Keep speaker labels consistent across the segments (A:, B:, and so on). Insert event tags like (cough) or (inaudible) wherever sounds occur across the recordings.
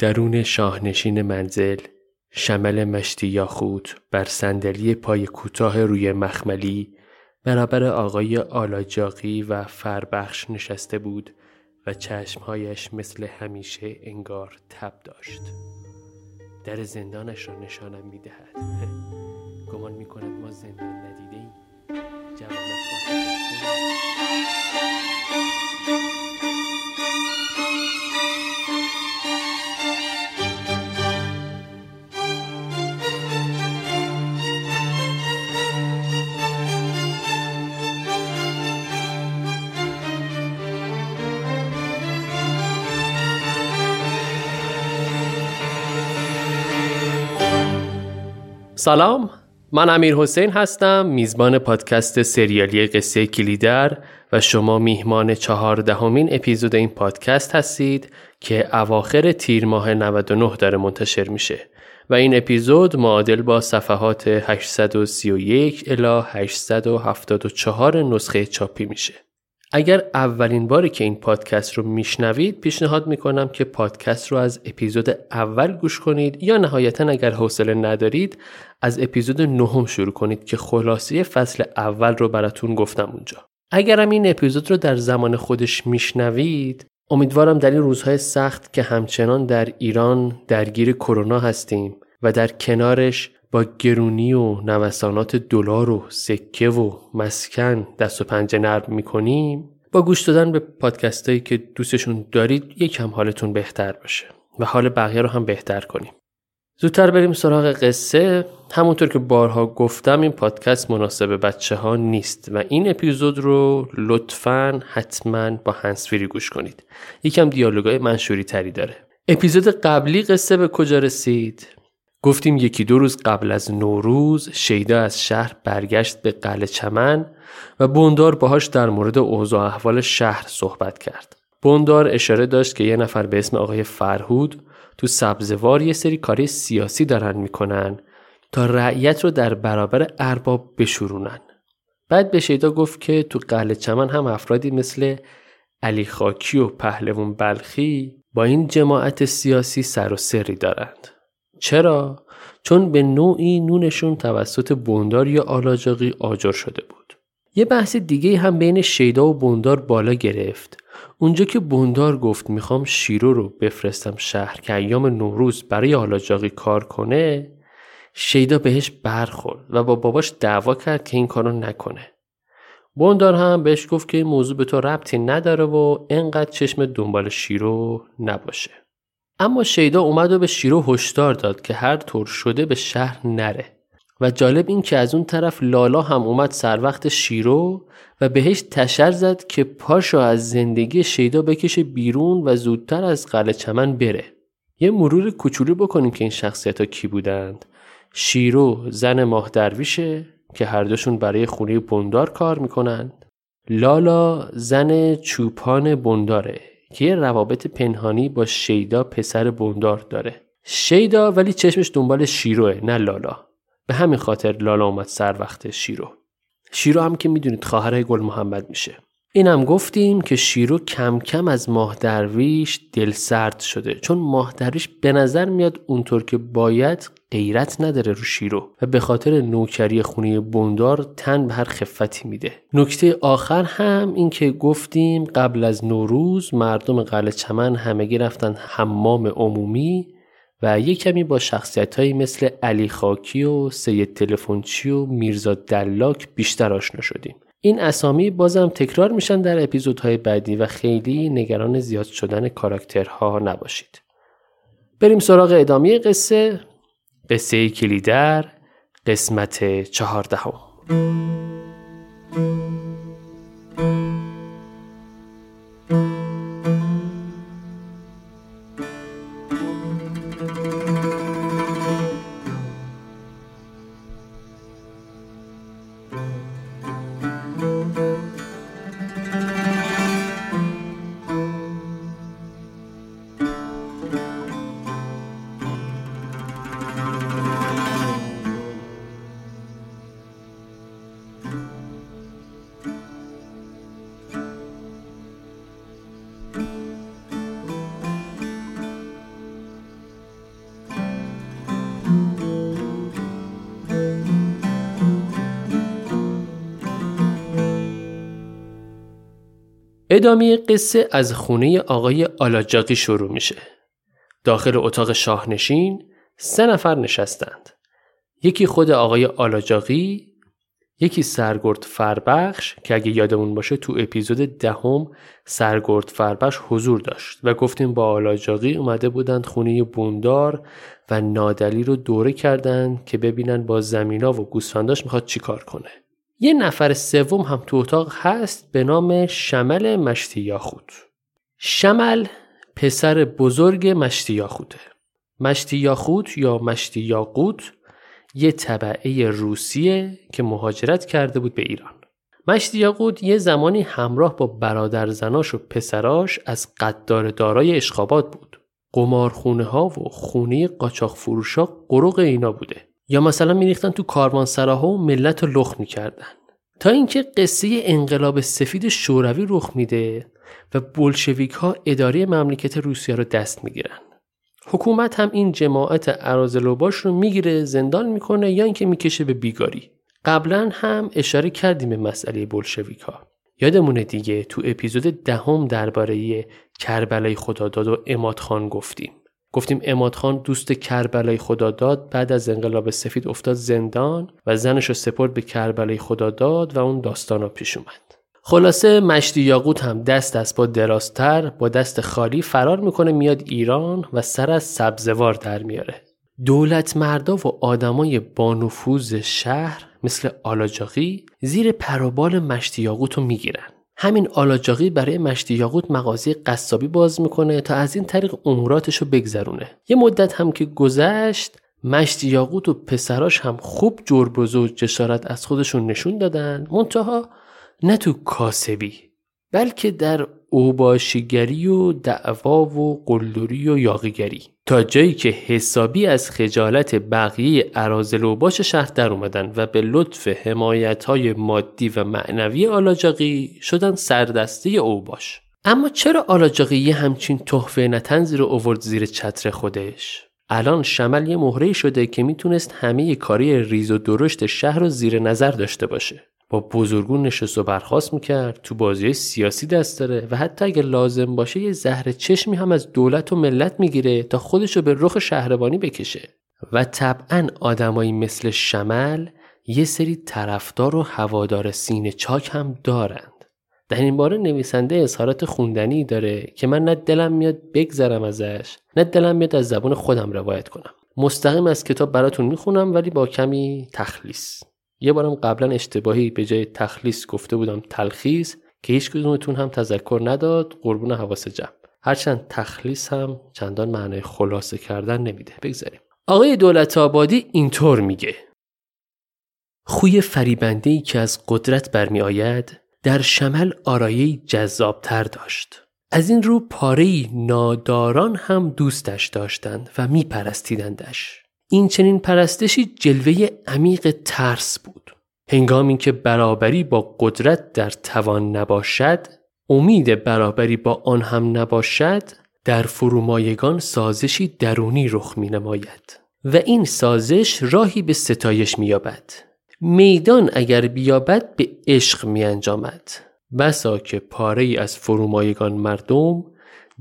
A: درون شاهنشین منزل شمل مشتی یاخوت بر صندلی پای کوتاه روی مخملی برابر آقای آلاجاقی و فربخش نشسته بود و چشمهایش مثل همیشه انگار تب داشت. در زندانش را نشانم می دهد (laughs) گمان می کند ما زندان ندیده ایم سلام من امیر حسین هستم میزبان پادکست سریالی قصه کلیدر و شما میهمان چهاردهمین اپیزود این پادکست هستید که اواخر تیر ماه 99 داره منتشر میشه و این اپیزود معادل با صفحات 831 الی 874 نسخه چاپی میشه. اگر اولین باری که این پادکست رو میشنوید پیشنهاد می‌کنم که پادکست رو از اپیزود اول گوش کنید یا نهایتا اگر حوصله ندارید از اپیزود نهم شروع کنید که خلاصه فصل اول رو براتون گفتم اونجا. اگرم این اپیزود رو در زمان خودش میشنوید امیدوارم در این روزهای سخت که همچنان در ایران درگیر کرونا هستیم و در کنارش با گرونی و نوسانات دلار و سکه و مسکن دست و پنجه نرم می‌کنیم با گوش دادن به پادکست که دوستشون دارید یکم حالتون بهتر باشه و حال بقیه رو هم بهتر کنیم. زودتر بریم سراغ قصه. همونطور که بارها گفتم این پادکست مناسب بچه ها نیست و این اپیزود رو لطفا حتما با هنسفیری گوش کنید. یکم دیالوگای منشوری تری داره. اپیزود قبلی قصه به کجا رسید؟ گفتیم یکی دو روز قبل از نوروز شیدا از شهر برگشت به قلعه چمن و بوندار باهاش در مورد اوضاع احوال شهر صحبت کرد. بوندار اشاره داشت که یه نفر به اسم آقای فرهود تو سبزوار یه سری کاری سیاسی دارن می‌کنن تا رعیت رو در برابر ارباب بشورونن. بعد به شیدا گفت که تو قلعه چمن هم افرادی مثل علی خاکی و پهلوون بلخی با این جماعت سیاسی سر و سری دارند. چرا؟ چون به نوعی نونشون توسط بوندار یا آلاجاقی آجر شده بود. یه بحث دیگه هم بین شیدا و بوندار بالا گرفت. اونجا که بوندار گفت می‌خوام شیرو رو بفرستم شهر که ایام نوروز برای آلاجاقی کار کنه شیدا بهش برخورد و با باباش دعوا کرد که این کارو نکنه. بوندار هم بهش گفت که این موضوع به تو ربطی نداره و انقدر چشم دنبال شیرو نباشه. اما شیدا اومد و به شیرو هشدار داد که هر طور شده به شهر نره. و جالب این که از اون طرف لالا هم اومد سر وقت شیرو و بهش تشر زد که پاشو از زندگی شیدا بکشه بیرون و زودتر از قلعه چمن بره. یه مرور کوچولو بکنیم که این شخصیت ها کی بودند. شیرو زن ماه درویشه که هر دوشون برای خونه بندار کار می‌کنند. لالا زن چوپان بنداره. که یه روابط پنهانی با شیدا پسر بوندار داره. شیدا ولی چشمش دنبال شیروه نه لالا. به همین خاطر لالا اومد سر وقت شیرو. شیرو هم که می‌دونید خواهرای گل محمد میشه. اینم گفتیم که شیرو کم کم از ماه درویش دل سرد شده چون ماه درویش به نظر میاد اونطور که باید غیرت نداره رو شیرو و به خاطر نوکری خونه بندار تن به هر خفتی میده. نکته آخر هم این که گفتیم قبل از نوروز مردم قلعه چمن همگی رفتن حمام عمومی و یک کمی با شخصیت هایی مثل علی خاکی و سید تلفنچی و میرزا دلاک بیشتر آشنا شدیم. این اسامی بازم تکرار میشن در اپیزودهای بعدی و خیلی نگران زیاد شدن کاراکترها نباشید. بریم سراغ ادامه قصه قصه کلیدر قسمت چهاردهم. ادامه قصه از خونه آقای آلاجاقی شروع میشه. داخل اتاق شاهنشین سه نفر نشستند. یکی خود آقای آلاجاقی، یکی سرگرد فربخش که اگه یادمون باشه تو اپیزود دهم سرگرد فربخش حضور داشت و گفتیم با آلاجاقی اومده بودند خونه بوندار و نادلی رو دوره کردند که ببینن با زمینا و گوسفنداش می‌خواد چیکار کنه. یه نفر سوم هم تو اتاق هست به نام شمل مشتی یاخود. شمل پسر بزرگ مشتی یاخوده. مشتی یاخود یا مشتی یاقوت یه طبعه روسیه که مهاجرت کرده بود به ایران. مشتی یاقوت یه زمانی همراه با برادر زناش و پسراش از قدار دارای اشخابات بود. قمارخونه ها و خونه قاچاق فروشا قروق اینا بوده. یا مثلا میریختن تو کاروانسراها و ملت رو لخ می‌کردن. تا اینکه قصه انقلاب سفید شوروی رخ میده و بولشویک ها اداره مملکت روسیه رو دست می‌گیرن. حکومت هم این جماعت ارازلوباش رو می‌گیره زندان می‌کنه یا اینکه می‌کشه به بیگاری. قبلا هم اشاره کردیم به مسئله بولشویک ها یادمونه دیگه تو اپیزود دهم درباره کربلای خداداد و اماد خان گفتیم. گفتیم اماد خان دوست کربلای خداداد بعد از انقلاب سفید افتاد زندان و زنش رو سپرد به کربلای خداداد و اون داستان پیش اومد. خلاصه مشتی یاقوت هم دست از با دراستر با دست خالی فرار می‌کنه میاد ایران و سر از سبزوار در میاره. دولت مردا و آدمای بانفوز شهر مثل آلاجاقی زیر پروبال مشتی یاقوت رو می‌گیرن. همین آلاجاقی برای مشتی یاقوت مغازه قصابی باز می‌کنه تا از این طریق اموراتش رو بگذرونه. یه مدت هم که گذشت مشتی یاقوت و پسراش هم خوب جربزه و جسارت از خودشون نشون دادن. منتها نه تو کاسبی بلکه در اوباشیگری و دعوا و قلدری و یاقیگری تا جایی که حسابی از خجالت بقیه ارازل و باش شهر در اومدن و به لطف حمایت های مادی و معنوی آلاجاقی شدن سردسته اوباش اما چرا آلاجاقی یه همچین تحفه نتنزی رو اوورد زیر چتر خودش؟ الان شمل یه مهره شده که می‌تونست همه کاری ریز و درشت شهر رو زیر نظر داشته باشه. با بزرگون نشست و برخواست می‌کرد. تو بازی سیاسی دست داره و حتی اگه لازم باشه یه زهر چشمی هم از دولت و ملت می‌گیره تا خودشو به رخ شهربانی بکشه. و طبعا آدمایی مثل شمل یه سری طرفدار و هوادار سینه چاک هم دارند. در این باره نویسنده اظهارات خوندنی داره که من نه دلم میاد بگذرم ازش نه دلم میاد از زبون خودم روایت کنم. مستقیم از کتاب براتون می‌خونم ولی با کمی تخلیص. یه بارم قبلا اشتباهی به جای تخلیص گفته بودم تلخیص که هیچ کدومتون هم تذکر نداد قربون حواس جمع. هرچند تخلیص هم چندان معنای خلاصه کردن نمیده. بگذاریم. آقای دولت آبادی اینطور میگه. خوی فریبنده ای که از قدرت برمی آید در شمل آرایه جذابتر داشت. از این رو پاره ناداران هم دوستش داشتند و میپرستیدندش. این چنین پرستشی جلوه عمیق ترس بود. هنگامی که برابری با قدرت در توان نباشد امید برابری با آن هم نباشد در فرومایگان سازشی درونی رخ می نماید و این سازش راهی به ستایش می یابد میدان اگر بیابد به عشق می انجامد بسا که پاره ای از فرومایگان مردم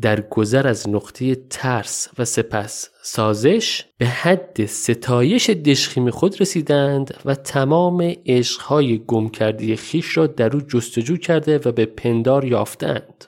A: در گذر از نقطه ترس و سپس سازش به حد ستایش دشخیم خود رسیدند و تمام عشقهای گم کرده خیش را در او جستجو کرده و به پندار یافتند.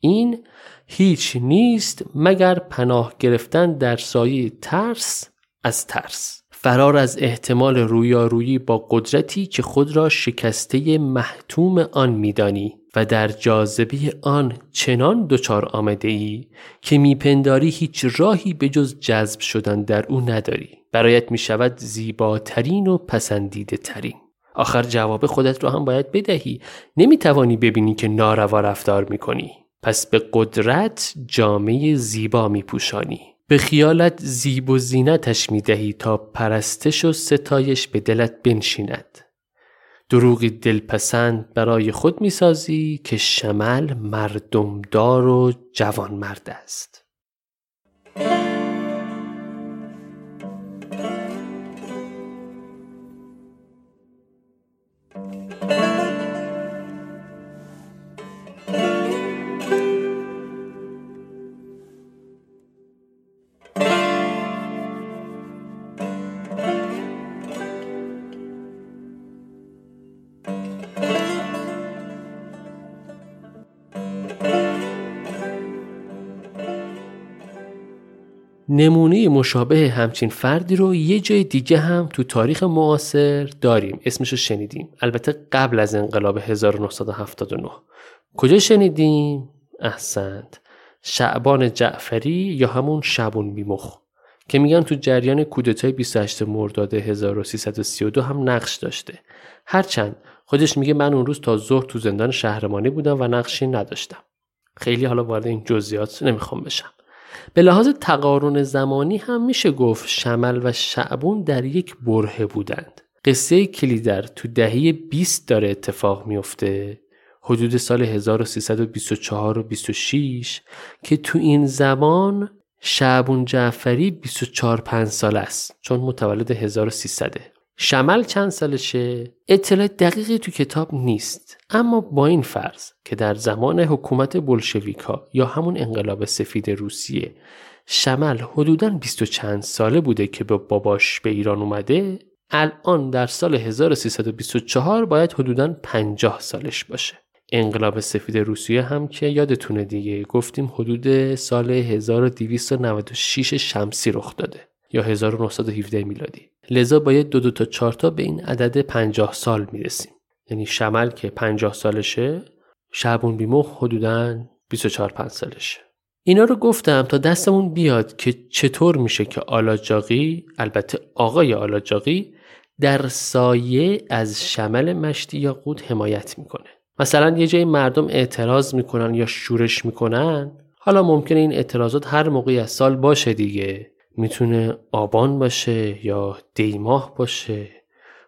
A: این هیچ نیست مگر پناه گرفتن در سایه ترس؟ از ترس. فرار از احتمال رویارویی با قدرتی که خود را شکسته محتوم آن میدانی. و در جاذبه آن چنان دچار آمده ای که میپنداری هیچ راهی به جز جذب شدن در او نداری. برایت می شود زیباترین و پسندیده ترین آخر جواب خودت را هم باید بدهی. نمی توانی ببینی که ناروا رفتار می کنی پس به قدرت جامعه زیبا می پوشانی به خیالت زیب و زینتش می دهی تا پرستش و ستایش به دلت بنشیند. دروغی دلپسند برای خود می‌سازی که شمل مردمدار و جوان مرد است. نمونه مشابه همچین فردی رو یه جای دیگه هم تو تاریخ معاصر داریم. اسمش رو شنیدیم. البته قبل از انقلاب 1979 کجا شنیدیم؟ احسنت. شعبان جعفری یا همون شبون بیمخ. که میگن تو جریان کودتای 28 مرداد 1332 هم نقش داشته. هرچند خودش میگه من اون روز تا ظهر تو زندان شهرمانی بودم و نقشی نداشتم. خیلی حالا وارد این جزئیات نمی‌خوام بشم. به لحاظ تقارن زمانی هم میشه گفت شمل و شعبون در یک بره بودند. قصه کلیدر تو دهه 20 داره اتفاق میفته. حدود سال 1324 و 26 که تو این زمان شعبون جعفری 24 5 سال است چون متولد 1300 شمل چند سالشه؟ اطلاع دقیقی تو کتاب نیست. اما با این فرض که در زمان حکومت بلشویکا یا همون انقلاب سفید روسیه شمل حدوداً 20 چند ساله بوده که به باباش به ایران اومده الان در سال 1324 باید حدوداً 50 سالش باشه. انقلاب سفید روسیه هم که یادتونه دیگه گفتیم حدود سال 1296 شمسی رخ داده. یا 1917 میلادی. لذا باید دو دو تا چهار تا به این عدد 50 سال می‌رسیم. یعنی شمل که 50 سالشه شعبون بیمخ حدوداً 24 5 سالشه. اینا رو گفتم تا دستمون بیاد که چطور میشه که آلاجاقی البته آقای آلاجاقی در سایه از شمل مشتی یا قود حمایت می‌کنه. مثلا یه جای مردم اعتراض می‌کنن یا شورش می‌کنن حالا ممکنه این اعتراضات هر موقعی از سال باشه دیگه. می‌تونه آبان باشه یا دیماه باشه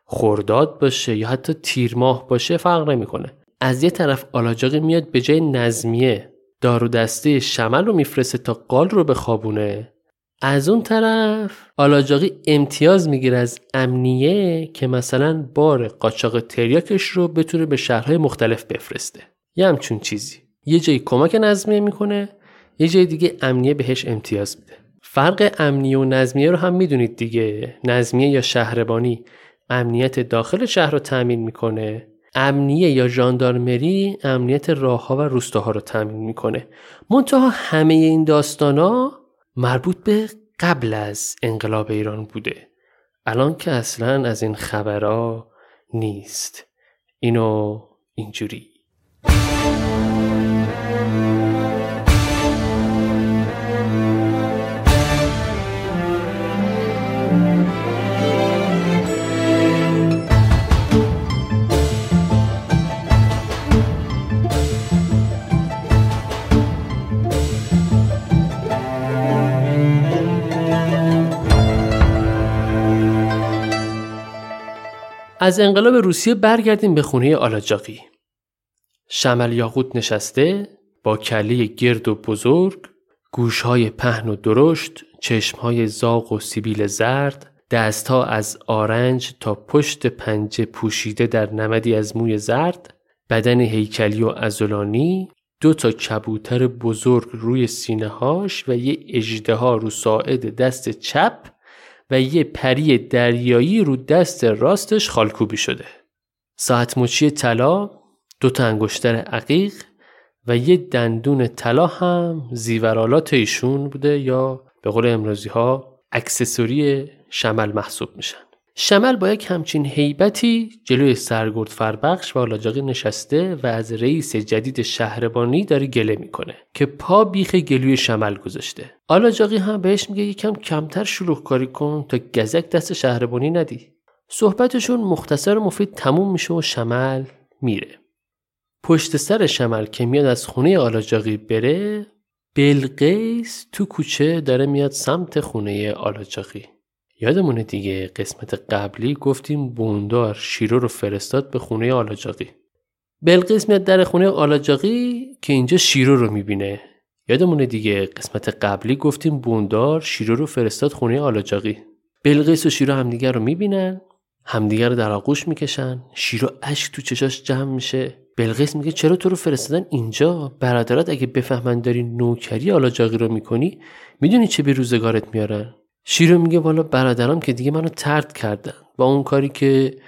A: خورداد باشه یا حتی تیر ماه باشه فرق نمی‌کنه. از یه طرف آلاجاقی میاد به جای نظمیه دارو دسته شمل رو میفرسته تا قال رو بخوابونه. از اون طرف آلاجاقی امتیاز می‌گیره از امنیه که مثلا بار قاچاق تریاکش رو بتونه به شهرهای مختلف بفرسته. یه همچون چیزی. یه جایی کمک نظمیه می‌کنه یه جای دیگه امنیه بهش امتیاز میده. فرق امنیه و نظمیه رو هم می‌دونید دیگه. نظمیه یا شهربانی. امنیت داخل شهر رو تأمین می‌کنه. امنیه یا ژاندارمری امنیت راهها و روستاها رو تأمین می‌کنه. منتها همه این داستانا مربوط به قبل از انقلاب ایران بوده. الان که اصلا از این خبرها نیست. اینو اینجوری. از انقلاب روسیه برگردیم به خونه آلاجاقی. شمل یاقوت نشسته با کله گرد و بزرگ، گوشهای پهن و درشت، چشمهای زاغ و سیبیل زرد، دستها از آرنج تا پشت پنجه پوشیده در نمدی از موی زرد، بدن هیکلی و ازولانی، دو تا کبوتر بزرگ روی سینه هاش و یه اجده ها رو ساعد دست چپ و یه پری دریایی رو دست راستش خالکوبی شده. ساعت مچی طلا، دو تا انگشتر عقیق و یه دندون طلا هم زیورالات ایشون بوده یا به قول امروزی ها اکسسوری شمل محسوب میشن. شمل با یک همچین حیبتی جلوی سرگرد فربخش و آلاجاقی نشسته و از رئیس جدید شهربانی داره گله می‌کنه که پا بیخ گلوی شمل گذاشته. آلاجاقی هم بهش میگه یکم کمتر شلوغ کاری کن تا گزک دست شهربانی ندی. صحبتشون مختصر و مفید تموم میشه و شمل میره. پشت سر شمل که میاد از خونه آلاجاقی بره بلقیس تو کوچه داره میاد سمت خونه آلاجاقی. یادمونه دیگه قسمت قبلی گفتیم بوندار شیرو رو فرستاد به خونه آلاجاقی. بلقیس میاد در خونه آلاجاقی که اینجا شیرو رو می‌بینه. یادمونه دیگه قسمت قبلی گفتیم بوندار شیرو رو فرستاد خونه آلاجاقی. بلقیس و شیرو همدیگر رو می‌بینن همدیگر رو در آغوش می‌کشن شیرو اشک تو چشاش جمع میشه. بلقیس میگه چرا تو رو فرستادن اینجا؟ برادرات اگه بفهمن داری نوکری آلاجاقی رو می‌کنی می‌دونی چه به روزگارت میارن شیرو میگه والا برادرام که دیگه منو طرد کردن. با اون کاری که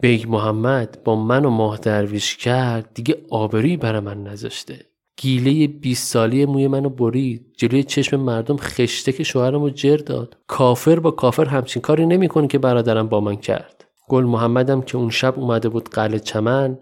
A: بیگ محمد با من و ماه درویش کرد دیگه آبرویی برای من نذاشته. گیس 20 ساله‌ی موی منو برید. جلوی چشم مردم خشتک شوهرمو جر داد. کافر با کافر همچین کاری نمی‌کنه که برادرم با من کرد. گل محمدم که اون شب اومده بود قلعه چمن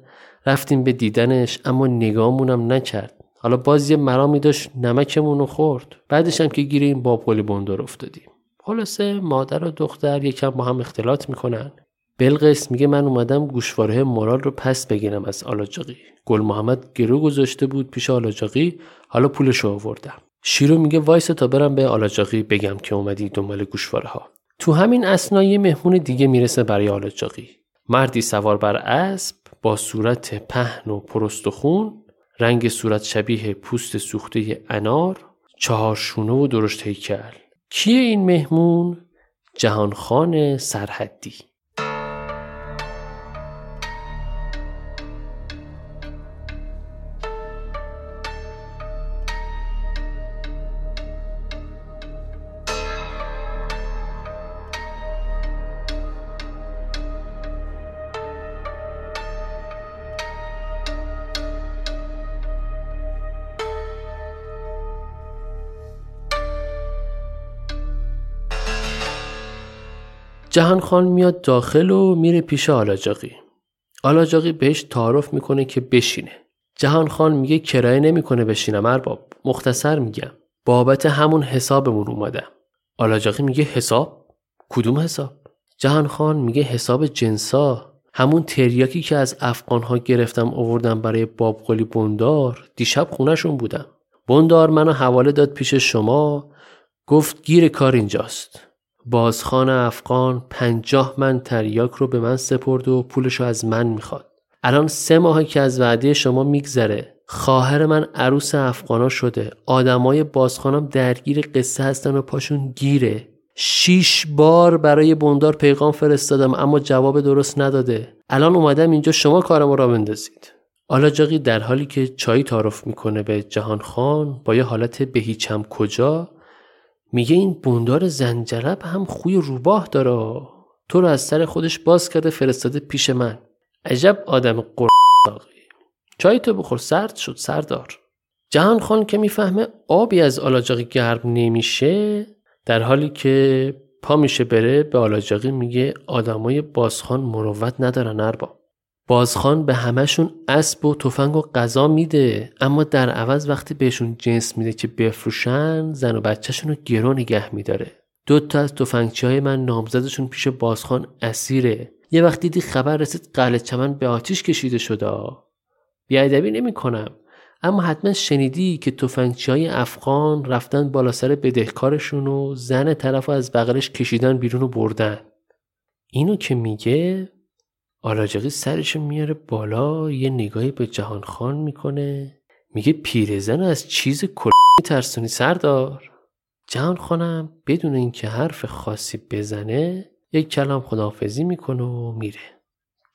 A: رفتیم به دیدنش اما نگامونم نکرد. حالا باز یه مرامی داشت نمکمونو خورد. بعدش هم که گیر این بابقلی بندار افتادیم. خلاصه مادر و دختر یکم با هم اختلاط می‌کنن. بلقیس میگه من اومدم گوشواره مارال رو پس بگیرم از آلاجاقی گل محمد گرو گذاشته بود پیش آلاجاقی حالا پولش رو آوردم. شیرو میگه وایس تا برم به آلاجاقی بگم که اومدی دنبال گوشواره ها تو همین اثنا یه مهمون دیگه می‌رسه برای آلاجاقی مردی سوار بر اسب با صورت پهن و پرست و خون رنگ صورت شبیه پوست سوخته انار چهار شونه و درشت هیکل. کیه این مهمون؟ جهانخان سرحدی جهان خان میاد داخل و میره پیش آلاجاقی. آلاجاقی بهش تعارف می‌کنه که بشینه. جهان خان میگه کرایه نمی‌کنه بشینم ارباب. مختصر میگم. بابت همون حسابمون اومدم. آلاجاقی میگه حساب؟ کدوم حساب؟ جهان خان میگه حساب جنسا همون تریاکی که از افغانها گرفتم آوردم برای بابقلی بندار دیشب خونشون بودم. بندار منو حواله داد پیش شما گفت گیر کار اینجاست. بازخان افغان پنجاه من تریاک رو به من سپرد و پولش رو از من می‌خواد. الان سه ماه که از وعده شما میگذره خواهر من عروس افغانا شده آدمای بازخانم درگیر قصه هستن و پاشون گیره. شیش بار برای بندار پیغام فرستادم اما جواب درست نداده. الان اومدم اینجا شما کارمو را بندازید. آلاجاقی در حالی که چای تعارف می‌کنه به جهان خان با یه حالت به هیچم کجا میگه این بوندار زنجرب هم خوی روباه داره. تو رو از سر خودش باز کرده فرستاده پیش من. عجب آدم قرقی چای تو بخور سرد شد سردار. جهان خان که می‌فهمه آبی از آلاجاقی گرم نمیشه در حالی که پا میشه بره به آلاجاقی میگه آدمای بازخان مروت ندارن ارباب. بازخان به همهشون اسب و تفنگ و غذا میده. اما در عوض وقتی بهشون جنس میده که بفروشن زن و بچهشون رو گرو نگه میداره. دو تا از تفنگچی های من نامزدشون پیش بازخان اسیره. یه وقت دیدی خبر رسید قلعه چمن به آتیش کشیده شده بیادبی نمی کنم اما حتما شنیدی که تفنگچی های افغان رفتن بالا سر بدهکارشون و زن طرف از بغلش کشیدن بیرون و بردن. اینو که میگه آلاجقی سرش میاره بالا یه نگاهی به جهان خان می‌کنه. میگه پیرزن از چیز کل ترسونی سردار. جهان خانم بدون اینکه حرف خاصی بزنه یک کلام خداحافظی می‌کنه و میره.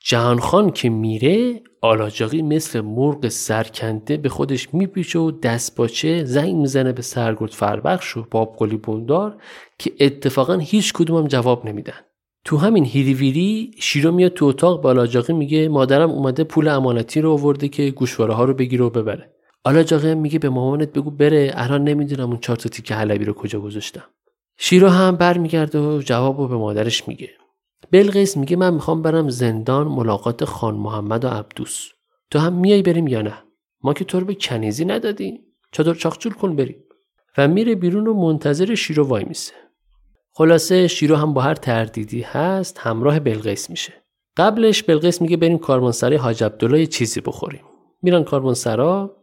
A: جهان خان که میره آلاجاقی مثل مرغ سرکنده به خودش میپیچه و دست باچه زنگ می‌زنه به سرگرد فربخش و بابقلی بوندار که اتفاقا هیچ کدومم جواب نمیدن. تو همین هیریویری شیرو میاد تو اتاق بالاجاقی میگه مادرم اومده پول امانتی رو آورده که گوشواره ها رو بگیره و ببره. آلاجاقی میگه به مامانت بگو بره الان نمی‌دونم اون چهار تا تیکه حلبی رو کجا گذاشتم. شیرو هم برمیگرده و جواب رو به مادرش میگه. بلقیس میگه من می‌خوام برم زندان ملاقات خان محمد و عبدوس. تو هم میای بریم یا نه؟ ما که تو رو به کنیزی ندادیم. چادر چاخچول کن بریم. و میره بیرون و منتظر شیرو وای میسه. خلاصه شیرو هم با هر تردیدی هست همراه بلقیس میشه. قبلش بلقیس میگه بریم کاروانسرای حاج عبدالله چیزی بخوریم. میرن کاروانسرا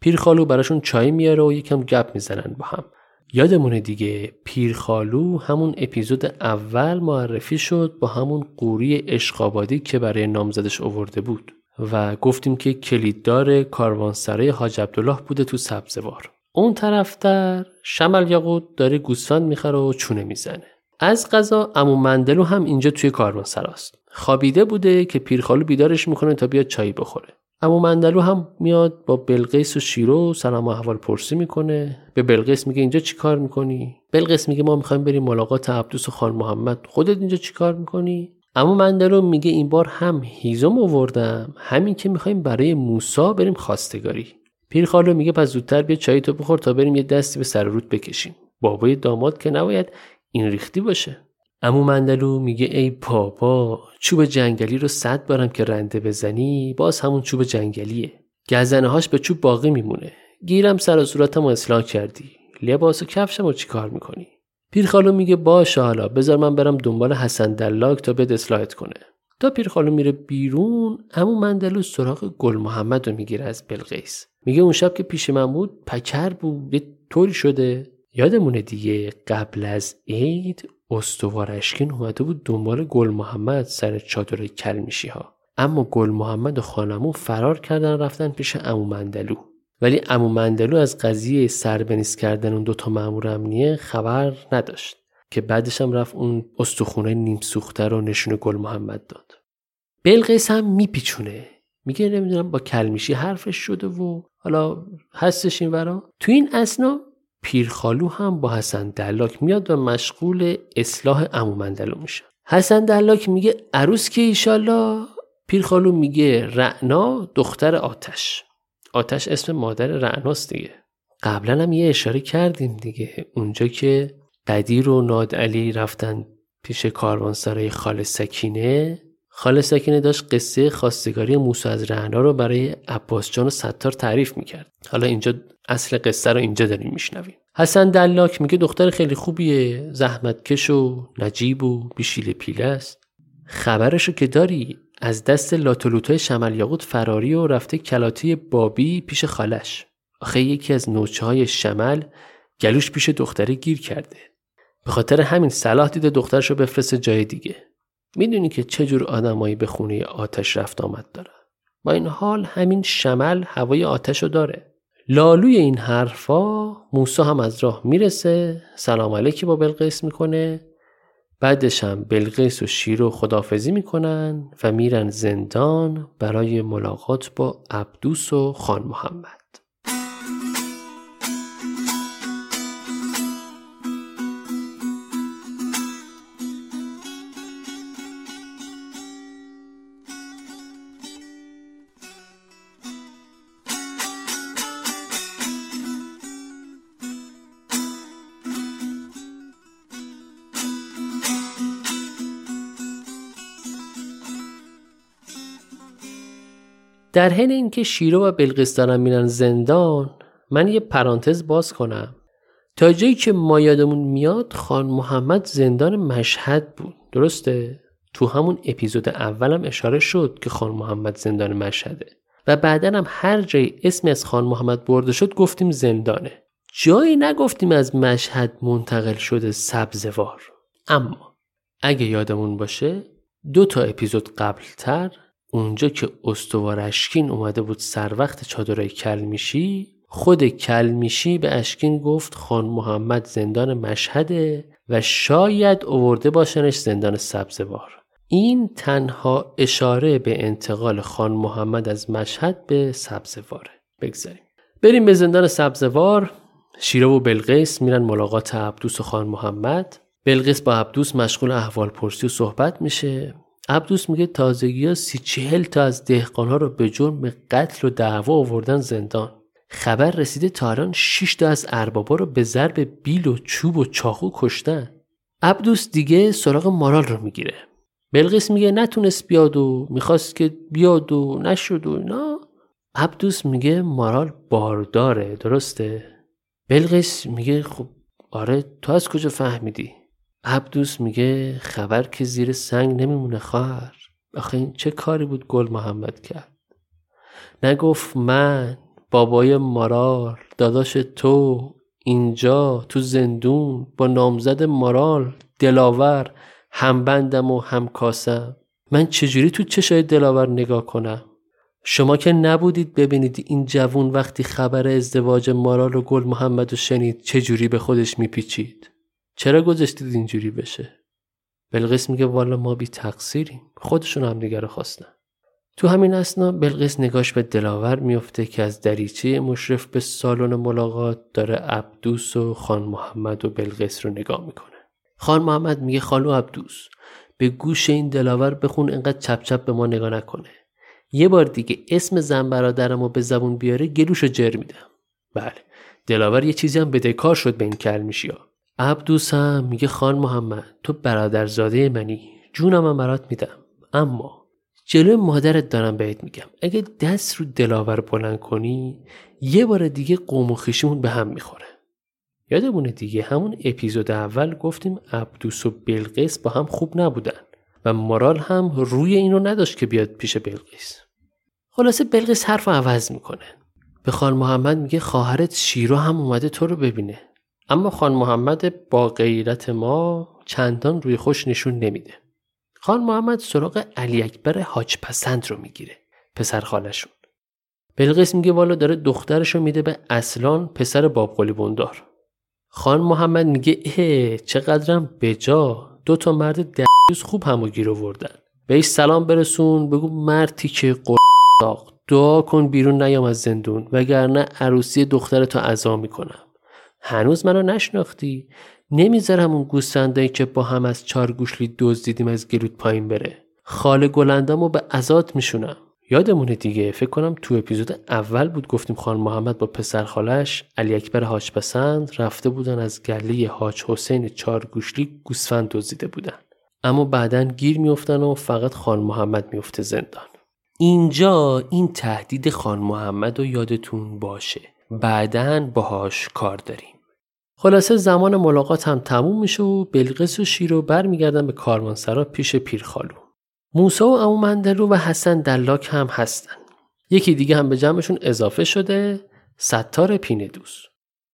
A: پیرخالو براشون چای میاره و یکم گپ می‌زنن با هم. یادمونه دیگه پیرخالو همون اپیزود اول معرفی شد با همون قوری عشقابادی که برای نامزدش اوورده بود و گفتیم که کلیددار کاروانسرای حاج عبدالله بوده تو سبزوار. اون طرفتر شمل یاقوت داره گوسفند می‌خره و چونه می‌زنه. از غذا امو مندلو هم اینجا توی سراست خوابیده بوده که پیرخالو بیدارش می‌کنه تا بیاد چای بخوره. امو مندلو هم میاد با بلقیس و شیرو سلام و احوال پرسی می‌کنه. به بلقیس میگه اینجا چی کار می‌کنی؟ بلقیس میگه ما می‌خوایم بریم ملاقات عبدوس و خان محمد. خودت اینجا چی کار می‌کنی؟ اما مندلو میگه این بار هم هیزم آوردم. همین که می‌خوایم برای موسا بریم خواستگاری. پیر خالو میگه پس زودتر بیا چای تو بخور تا بریم یه دستی به سر رود بکشیم. بابای داماد که نباید این ریختی باشه. امو مندلو میگه ای بابا چوب جنگلی رو صد بارم که رنده بزنی باز همون چوب جنگلیه. گزنه هاش به چوب باقی میمونه. گیرم سر و صورتم اصلاح کردی. لباس و کفشم رو چیکار می‌کنی؟ پیرخالو میگه باشه حالا بذار من برم دنبال حسن دلاک تا بد اصلاحت کنه. تا پیرخالو میره بیرون همون مندلو سراغ گل محمد رو می‌گیره از بلقیس. میگه اون شب که پیش من بود پکر بود. یه طوری شده. یادمونه دیگه قبل از عید استوارشکین اومده بود دنبال گل محمد سر چادر کلمیشی ها اما گل محمد و خانمون فرار کردن رفتن پیش امو مندلو. ولی امو مندلو از قضیه سربنیز کردن اون دوتا مامور امنیه خبر نداشت که بعدش هم رفت اون استخونه نیم سوخته رو نشون گل محمد داد. بلقیس هم میپیچونه. میگه نمی‌دونم با کلمیشی حرفش شده و حالا هستش این ورا. تو این اسنا پیرخالو هم با حسن دلاک میاد و مشغول اصلاح امو مندلو میشه. حسن دلاک میگه عروس که ایشالله پیرخالو میگه رعنا دختر آتش. آتش اسم مادر رعناست دیگه. قبلا هم یه اشاره کردیم دیگه. اونجا که قدیر و نادعلی رفتن پیش کاروانسرای خال سکینه خال سکینه داشت قصه خواستگاری موسی از رعنا رو برای عباس جان و ستار تعریف می‌کرد. حالا اینجا اصل قصه رو اینجا داریم میشنویم. حسن دلاک میگه دختر خیلی خوبیه. زحمتکش و نجیب و بیشیل پیله است. خبرشو که داری از دست لاتولوتای شمل یاقوت فراری و رفته کلاتی بابی پیش خالش. آخه یکی از نوچه های شمل گلوش پیش دختره گیر کرده. به خاطر همین صلاح دیده دخترشو بفرسته جای دیگه. می‌دونی که چجور آدمایی به خونه آتش رفت آمد داره با این حال همین شمل هوای آتش رو داره. لالوی این حرفا موسا هم از راه می‌رسه سلام علیکی با بلقیس می‌کنه. بعدش هم بلقیس و شیرو خدافزی می‌کنن و میرن زندان برای ملاقات با عبدوس و خان محمد. در حین اینکه شیرو و بلقیس دارن میرن زندان من یه پرانتز باز کنم. تا جایی که ما یادمون میاد خان محمد زندان مشهد بود. درسته؟ تو همون اپیزود اولم اشاره شد که خان محمد زندان مشهده. و بعدا هم هر جایی اسمی از خان محمد برده شد گفتیم زندانه. جایی نگفتیم از مشهد منتقل شده سبزوار. اما اگه یادمون باشه دو تا اپیزود قبلتر اونجا که استوار اشکین اومده بود سر وقت چادرای کلمیشی خود کلمیشی به اشکین گفت خان محمد زندان مشهده و شاید اوورده باشنش زندان سبزوار. این تنها اشاره به انتقال خان محمد از مشهد به سبزواره بگذاریم. بریم به زندان سبزوار. شیره و بلقیس میرن ملاقات عبدوس و خان محمد. بلقیس با عبدوس مشغول احوال پرسی و صحبت میشه. عبدوس میگه تازگی ها سی چهل تا از دهقان ها رو به جرم قتل و دعوا آوردن زندان. خبر رسیده تاران 6 تا از اربابا رو به ضرب بیل و چوب و چاقو کشتن. عبدوس دیگه سراغ مارال رو می‌گیره. بلقیس میگه نتونست بیاد و می‌خواست که بیاد و نشد و اینا. عبدوس میگه مارال بارداره درسته؟ بلقیس میگه خب آره تو از کجا فهمیدی؟ عبدوس میگه خبر که زیر سنگ نمیمونه خواهر. آخه این چه کاری بود گل محمد کرد؟ نگفت من بابای مارال داداش تو اینجا تو زندون با نامزد مارال دلاور همبندم و همکاسم. من چجوری تو چشای دلاور نگاه کنم؟ شما که نبودید ببینید این جوون وقتی خبر ازدواج مارال و گل محمد رو شنید چجوری به خودش میپیچید؟ چرا گذاشتید اینجوری بشه؟ بلقیس میگه والا ما بی تقصیریم. خودشون هم دیگر خواستن. تو همین اسنا بلقیس نگاش به دلاور میفته که از دریچه مشرف به سالن ملاقات داره عبدوس و خان محمد و بلقیس رو نگاه می‌کنه. خان محمد میگه خالو عبدوس به گوش این دلاور بخون انقدر چپ چپ به ما نگاه نکنه. یه بار دیگه اسم زن برادرم رو به زبون بیاره گلوشو جر میدم. بله دلاور یه چیزی هم بدهکار شد به این کلمیشی عبدوسم میگه خان محمد تو برادرزاده منی جونم هم برات میدم. اما جلوی مادرت دارم بهت میگم اگه دست رو دلاور بلند کنی یه بار دیگه قوم و خیشمون به هم می‌خوره. یادمونه دیگه همون اپیزود اول گفتیم عبدوس و بلقیس با هم خوب نبودن و مارال هم روی اینو نداشت که بیاد پیش بلقیس. خلاصه بلقیس حرف عوض می‌کنه. به خان محمد میگه خواهرت شیرو هم اومده تو رو ببینه. اما خان محمد با غیرت ما چندان روی خوش نشون نمیده. خان محمد سراغ علی اکبر حاج پسند رو می‌گیره پسر خالشون بلقیس میگه والا داره دخترش رو میده به اصلان پسر باب قلی بندار. خان محمد میگه اه چقدرم بجا. دو تا مرد دریوز خوب همو گیر آوردن. بهش سلام برسون بگو مردی که قرآق دعا کن بیرون نیام از زندون وگرنه عروسی دخترتو عزا می‌کنم. هنوز منو نشناختی؟ نمی‌ذارم اون گوسفندایی که با هم از چار گوشلی دزدیدیم از گلوت پایین بره. خال گلندامو به ازاد میشونم. یادمونه دیگه فکر کنم تو اپیزود اول بود گفتیم خان محمد با پسر خالش علی اکبر حاج پسند رفته بودن از گله حاج حسین چار گوشلی گوسفند دزدیده بودن. اما بعدا گیر میافتن و فقط خان محمد میفته زندان. اینجا این تهدید خان محمد رو یادتون باشه. بعدا باهاش کار داریم. خلاصه زمان ملاقات هم تموم میشه و بلقیس و شیرو برمیگردن به کاروانسرا پیش پیرخالو. موسا و امو مندلو و حسن دلاک هم هستن. یکی دیگه هم به جمعشون اضافه شده ستار پینه دوز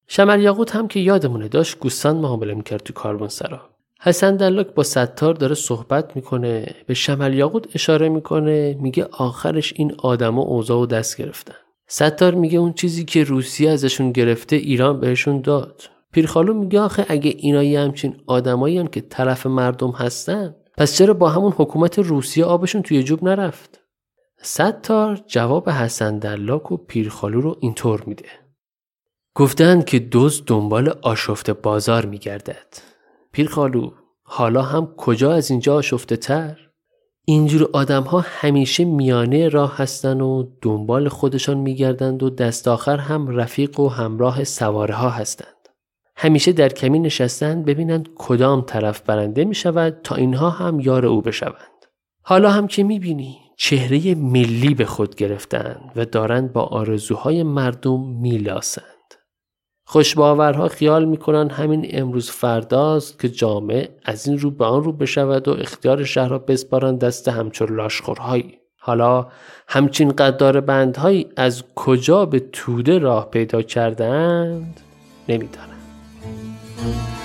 A: شمر یاقوت هم که یادمونه داشت گوستان معامله می‌کرد تو کاروانسرا. حسن دلاک با ستار داره صحبت می‌کنه به شمل یاقوت اشاره می‌کنه میگه آخرش این آدما اوضاع و دست گرفتن. ستار میگه اون چیزی که روسیه ازشون گرفته ایران بهشون داد. پیرخالو میگه آخه اگه اینا یه همچین آدمایی که طرف مردم هستن پس چرا با همون حکومت روسیه آبشون توی جوب نرفت ستار جواب حسن دلاک و پیرخالو رو اینطور میده گفتند که دوز دنبال آشفت بازار میگردد پیرخالو حالا هم کجا از اینجا آشفته تر؟ اینجور آدم ها همیشه میانه راه هستن و دنبال خودشان میگردند و دست آخر هم رفیق و همراه سواره ها هستند. همیشه در کمی نشستند ببینند کدام طرف برنده می شود تا اینها هم یار او بشوند. حالا هم که می بینی چهره ملی به خود گرفتند و دارند با آرزوهای مردم میلاسند. خوشباورها خیال می‌کنن همین امروز فرداست که جامعه از این رو به آن رو بشود و اختیار شهر را بسپارن دست همچون لاشخورهایی حالا همچین قدار بندهایی از کجا به توده راه پیدا کردند نمی‌دانم Thank you.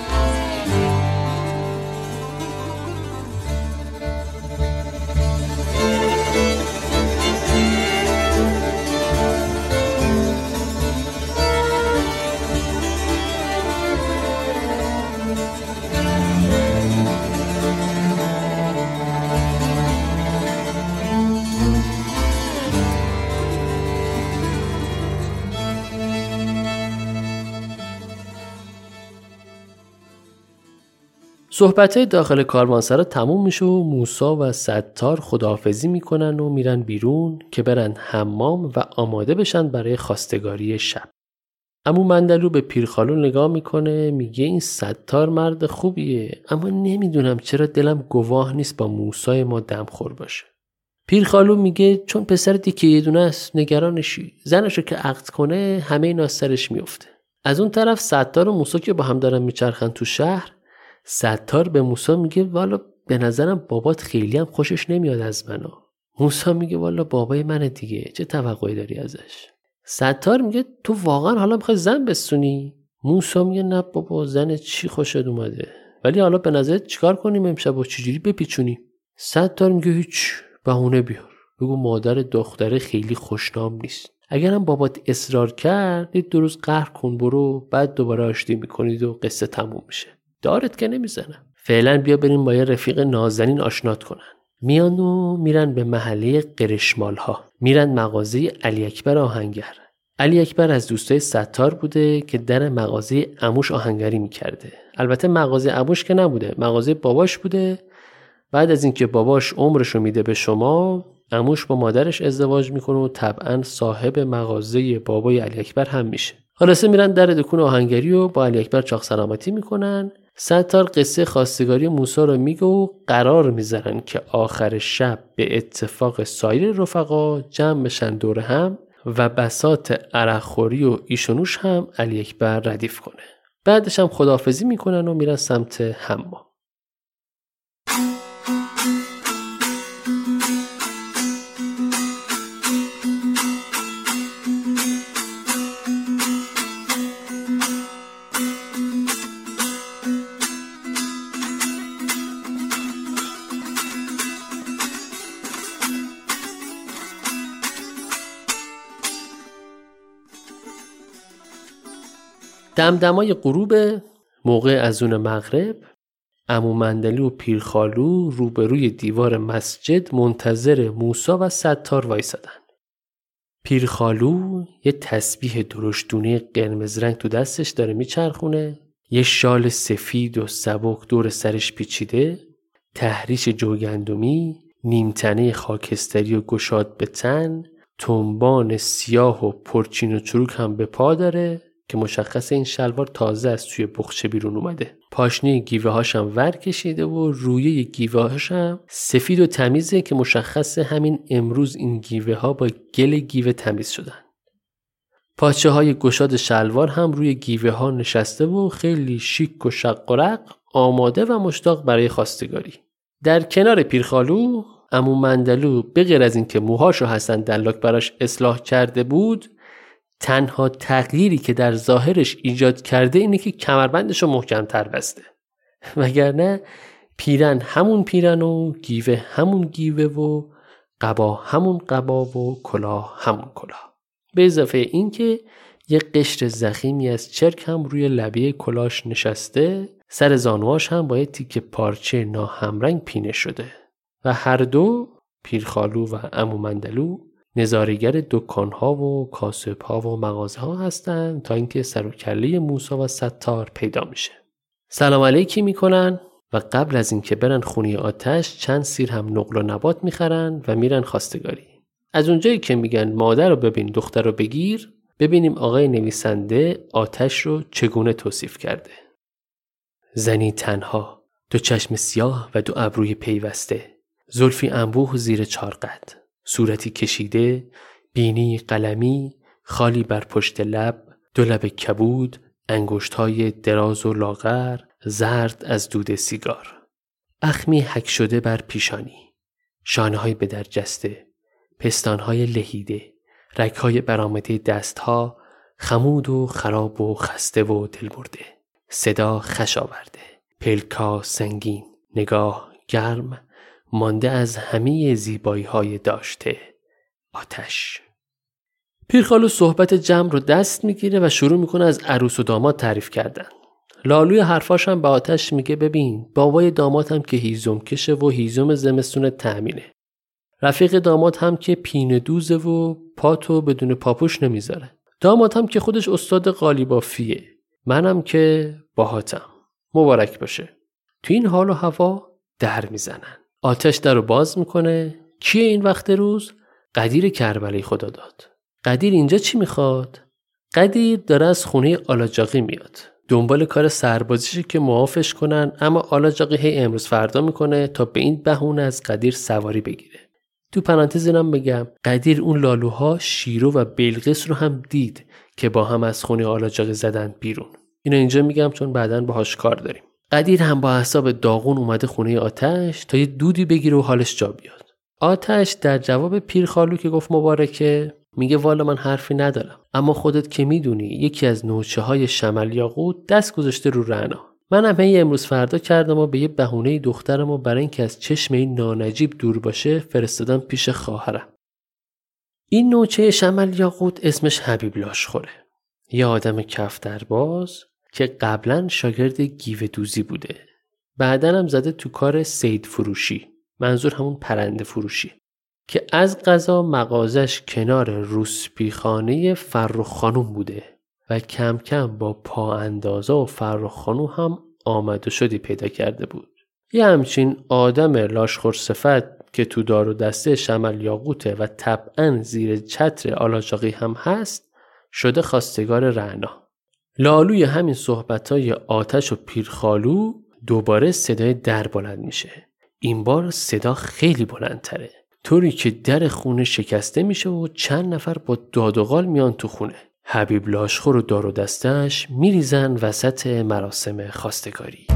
A: صحبت های داخل کاروانسرا تموم میشه و موسا و ستار خداحافظی می‌کنن و میرن بیرون که برن حمام و آماده بشن برای خواستگاری شب. امو مندلو به پیرخالو نگاه می‌کنه میگه این ستار مرد خوبیه اما نمی‌دونم چرا دلم گواه نیست با موسای ما دمخور باشه. پیرخالو میگه چون پسر دیگه یه دونه است نگرانشی زنشو که عقد کنه همه اینا سرش میفته. از اون طرف ستار و موسا که با هم دارن میچرخن تو شهر ستار به موسا میگه والا به نظرم بابات خیلی هم خوشش نمیاد از منو. موسا میگه والا بابای منه دیگه چه توقعی داری ازش؟ ستار میگه تو واقعا حالا می‌خوای زن بسونی؟ موسا میگه نه بابا زن چی خوشت اومده؟ ولی حالا به نظرت چیکار کنیم امشب و چجوری بپیچونی ستار میگه هیچ بهونه بیار. بگو مادر دختره خیلی خوشنام نیست. اگرم بابات اصرار کرد دو روز قهر کن برو بعد دوباره آشتی می‌کنید و قصه تموم میشه. دارت که نمی‌زنم. فعلا بیا بریم با یه رفیق نازنین آشنات کنن. میان و میرن به محله قرشمال ها میرن مغازه علی اکبر آهنگر. علی اکبر از دوستای ستار بوده که در مغازه اموش آهنگری می‌کرده. البته مغازه اموش که نبوده مغازه باباش بوده. بعد از اینکه باباش عمرش رو میده به شما اموش با مادرش ازدواج می‌کنه و طبعا صاحب مغازه بابای علی اکبر هم میشه. خلاصه میرن در دکون آهنگری و با علی اکبر چاق سلامتی می‌کنن. ستار قصه خواستگاری موسا رو میگه و قرار می‌ذارن که آخر شب به اتفاق سایر رفقا جمع بشن دور هم و بسات عرقخوری و ایشونوش هم علی اکبر ردیف کنه. بعدش هم خدافزی می‌کنن و میرن سمت حمام. دمدمای غروب موقع از اون مغرب امو مندلی و پیرخالو روبروی دیوار مسجد منتظر موسا و ستار وایسادن. پیرخالو یه تسبیح درشتونه قرمز رنگ تو دستش داره میچرخونه یه شال سفید و سبک دور سرش پیچیده تحریش جوگندمی نیمتنه خاکستری و گشاد به تن تنبان سیاه و پرچین و چروک هم به پا داره که مشخص این شلوار تازه از توی بخچه بیرون اومده. پاشنه گیوه هاشم ور کشیده و روی گیوه هاشم سفید و تمیزه که مشخص همین امروز این گیوه ها با گل گیوه تمیز شدن. پاچه های گشاد شلوار هم روی گیوه ها نشسته و خیلی شیک و شق و رق آماده و مشتاق برای خواستگاری. در کنار پیرخالو امو مندلو به از اینکه موهاشو حسن دلاک براش اصلاح کرده بود تنها تغییری که در ظاهرش ایجاد کرده اینه که کمربندش رو محکمتر بسته. وگرنه پیرن همون پیرن و گیوه همون گیوه و قبا همون قبا و کلاه همون کلاه. به اضافه اینکه یه قشر زخیمی از چرک هم روی لبه کلاش نشسته سر زانواش هم با یه تیک پارچه ناهمرنگ پینه شده. و هر دو پیرخالو و امو مندلو نظارگر دکانها و کاسبها و مغازه ها هستند تا اینکه سر و کله موسا و ستار پیدا میشه. سلام علیکی می‌کنن و قبل از اینکه برن خونی آتش چند سیر هم نقل و نبات می‌خرن و میرن خواستگاری. از اونجایی که میگن مادر رو ببین دختر رو بگیر ببینیم آقای نویسنده آتش رو چگونه توصیف کرده. زنی تنها دو چشم سیاه و دو ابروی پیوسته. زلفی انبوه زیر چارقد صورتی کشیده بینی قلمی خالی بر پشت لب دو لب کبود انگشت های دراز و لاغر زرد از دود سیگار. اخمی حک شده بر پیشانی. شانه های به در جسته پستان های لهیده رک های برامده دست ها خمود و خراب و خسته و دلبرده. صدا خش آورده پلکا سنگین. نگاه گرم. مانده از همه زیبایی های داشته. آتش. پیرخالو صحبت جمع رو دست می‌گیره و شروع می‌کنه از عروس و داماد تعریف کردن. لالوی حرفاش هم به آتش میگه ببین بابای داماد هم که هیزم کشه و هیزم زمستون تأمینه. رفیق داماد هم که پینه دوزه و پاتو بدون پاپوش نمی‌ذاره. داماد هم که خودش استاد قالیبافیه. منم که باهاتم. مبارک باشه. تو این حال و هوا در می‌زنن. آتش در رو باز می‌کنه. کیه این وقت روز؟ قدیر کربلای خدا داد. قدیر اینجا چی می‌خواد؟ قدیر داره از خونه آلاجاقی میاد. دنبال کار سربازیشه که معافش کنن اما آلاجاقی هی امروز فردا می‌کنه تا به این بهونه از قدیر سواری بگیره. تو پرانتز اینم بگم قدیر اون لالوها شیرو و بلقیس رو هم دید که با هم از خونه آلاجاقی زدن بیرون. اینو اینجا میگم چون بعدا باهاش کار داریم. قدیر هم با حساب داغون اومده خونه آتش تا یه دودی بگیره و حالش جا بیاد. آتش در جواب پیرخالو که گفت مبارکه میگه والا من حرفی ندارم. اما خودت که می‌دونی یکی از نوچه های شمل یاقوت دست گذاشته رو رعنا. منم هی امروز فردا کردم و به یه بهونه دخترم و برای اینکه از چشم این نانجیب دور باشه فرستادم پیش خواهرم. این نوچه شمل یاقوت اسمش حبیب لاشخوره یه آدم کفترباز که قبلا شاگرد گیوه دوزی بوده. بعدا هم زده تو کار سید فروشی. منظور همون پرنده فروشی. که از قضا مغازش کنار روسپیخانه فرخ خانوم بوده و کم کم با پا اندازه و فرخ هم آمد و شدی پیدا کرده بود. یه همچین آدم لاشخور صفت که تو دار و دسته شمل یاقوته و طبعا زیر چتر آلاجاقی هم هست شده خواستگار رعنا. لالوی همین صحبت های آتش و پیرخالو دوباره صدای در بلند میشه. این بار صدا خیلی بلندتره. طوری که در خونه شکسته میشه و چند نفر با داد میان تو خونه. حبیب لاشخور و دار و دستش میریزن وسط مراسم خواستگاری.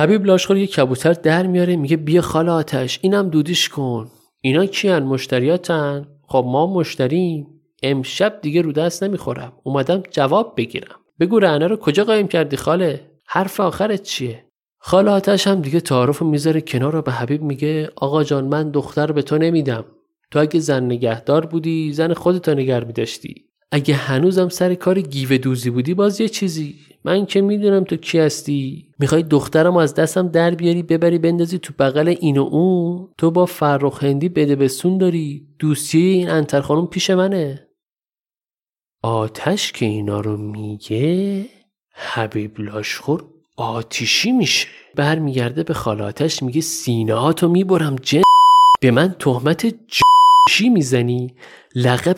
A: حبیب لاشخور یه کبوتر در میاره میگه بیا خال آتش اینم دودیش کن. اینا کیان؟ مشتریاتن؟ خب ما مشتریم. امشب دیگه رو دست نمی‌خورم. اومدم جواب بگیرم. بگو رعنه رو کجا قایم کردی خاله؟ حرف آخرت چیه؟ خال آتش هم دیگه تعارف می‌ذاره کنار رو به حبیب میگه آقا جان من دختر به تو نمیدم. تو اگه زن نگهدار بودی زن خودتو نگر میداشتی. اگه هنوزم سر کار گیوه دوزی بودی باز یه چیزی. من که می‌دونم تو کی هستی. می‌خوای دخترم از دستم در بیاری ببری بندازی تو بغل این و اون. تو با فرخ هندی بده بسون داری. دوستی این انتر خانم پیش منه. آتش که اینا رو میگه حبیب لاشخور آتیشی میشه. برمیگرده به خالاتش میگه سینه ها تو می‌برم جن. به من تهمت جشی می‌زنی. لقب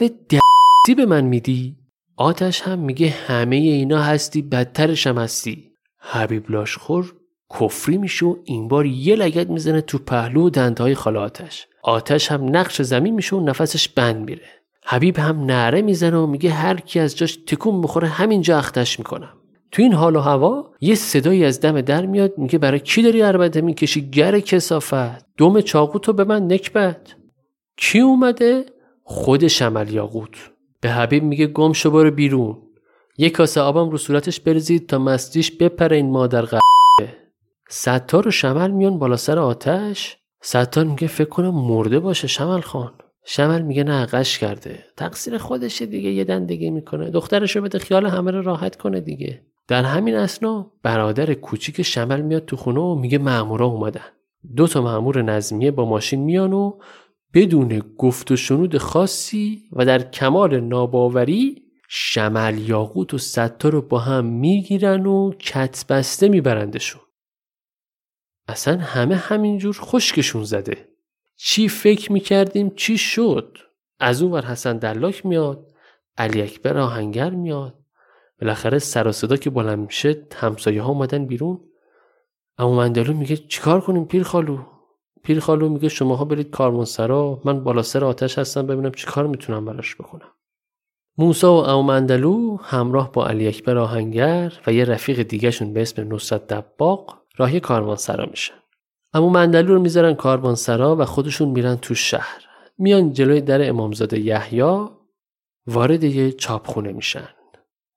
A: دستی به من میدی؟ آتش هم میگه همه اینا هستی بدترش هم هستی. حبیب لاشخور کفری میشه و این بار یه لگت می‌زنه تو پهلو و دندهای خاله آتش. آتش هم نقش زمین میشه و نفسش بند میره. حبیب هم نره می‌زنه و میگه هر کی از جاش تکون می‌خوره همینجا اختش می‌کنم. تو این حال و هوا یه صدایی از دم در میاد میگه برای کی داری عربده می‌کشی؟ گر کسافت. دم چاقو تو به من نکبت. کی اومده؟ خود شمل یاقوت. به حبیب میگه گم شو برو بیرون. یه کاسه آبم رو صورتش بریزید تا مستیش بپره این مادر قبه ستار و شمل میان بالا سر آتش. ستار میگه فکر کنم مرده باشه شمل خان. شمل میگه نه قش کرده. تقصیر خودشه دیگه یه دندگی می‌کنه. دخترش رو بده خیال همه رو راحت کنه دیگه. در همین اسنا برادر کوچیک شمل میاد تو خونه و میگه مامورا اومدن. دو تا مامور نظمیه با ماشین میان و بدون گفت و شنود خاصی و در کمال ناباوری شمل یاقوت و ستا رو با هم می‌گیرن و کتبسته میبرندشون. اصلا همه همینجور خشکشون زده. چی فکر می‌کردیم؟ چی شد؟ از اون ور حسن دلاک میاد علی اکبر آهنگر میاد. بالاخره سر و صدا که بلند میشه همسایه ها اومدن بیرون. اما مندلو میگه چیکار کنیم پیر خالو پیر خالو میگه شماها برید کارمانسرا من بالا سر آتش هستم ببینم چی کار می‌تونم براش بکنم. موسا و اومندلو همراه با علی اکبر آهنگر و یه رفیق دیگهشون به اسم نصرت دباق راهی کاروانسرا میشن. اما مندلو رو می‌ذارن کاروانسرا و خودشون میرن تو شهر. میان جلوی در امامزاده یحیی وارد یه چاپخونه میشن.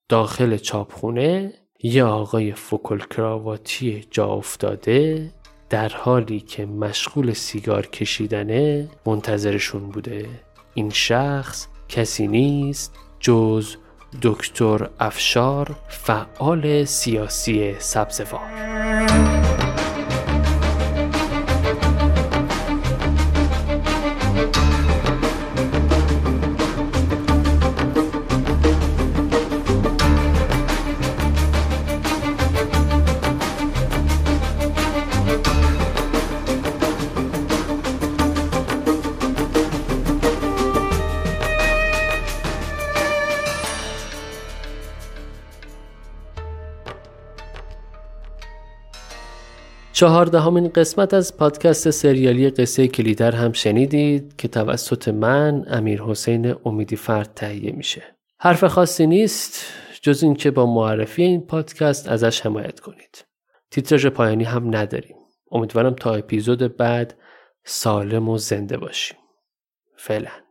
A: داخل چاپخونه یه آقای فوکل کراواتی جا افتاده در حالی که مشغول سیگار کشیدنه منتظرشون بوده. این شخص کسی نیست جز دکتر افشار فعال سیاسی سبزوار. چهاردهمین قسمت از پادکست سریالی قصه کلیدر هم شنیدید که توسط من امیر حسین امیدی فرد تهیه میشه. حرف خاصی نیست جز اینکه با معرفی این پادکست ازش حمایت کنید. تیتراژ پایانی هم نداریم. امیدوارم تا اپیزود بعد سالم و زنده باشیم. فعلا.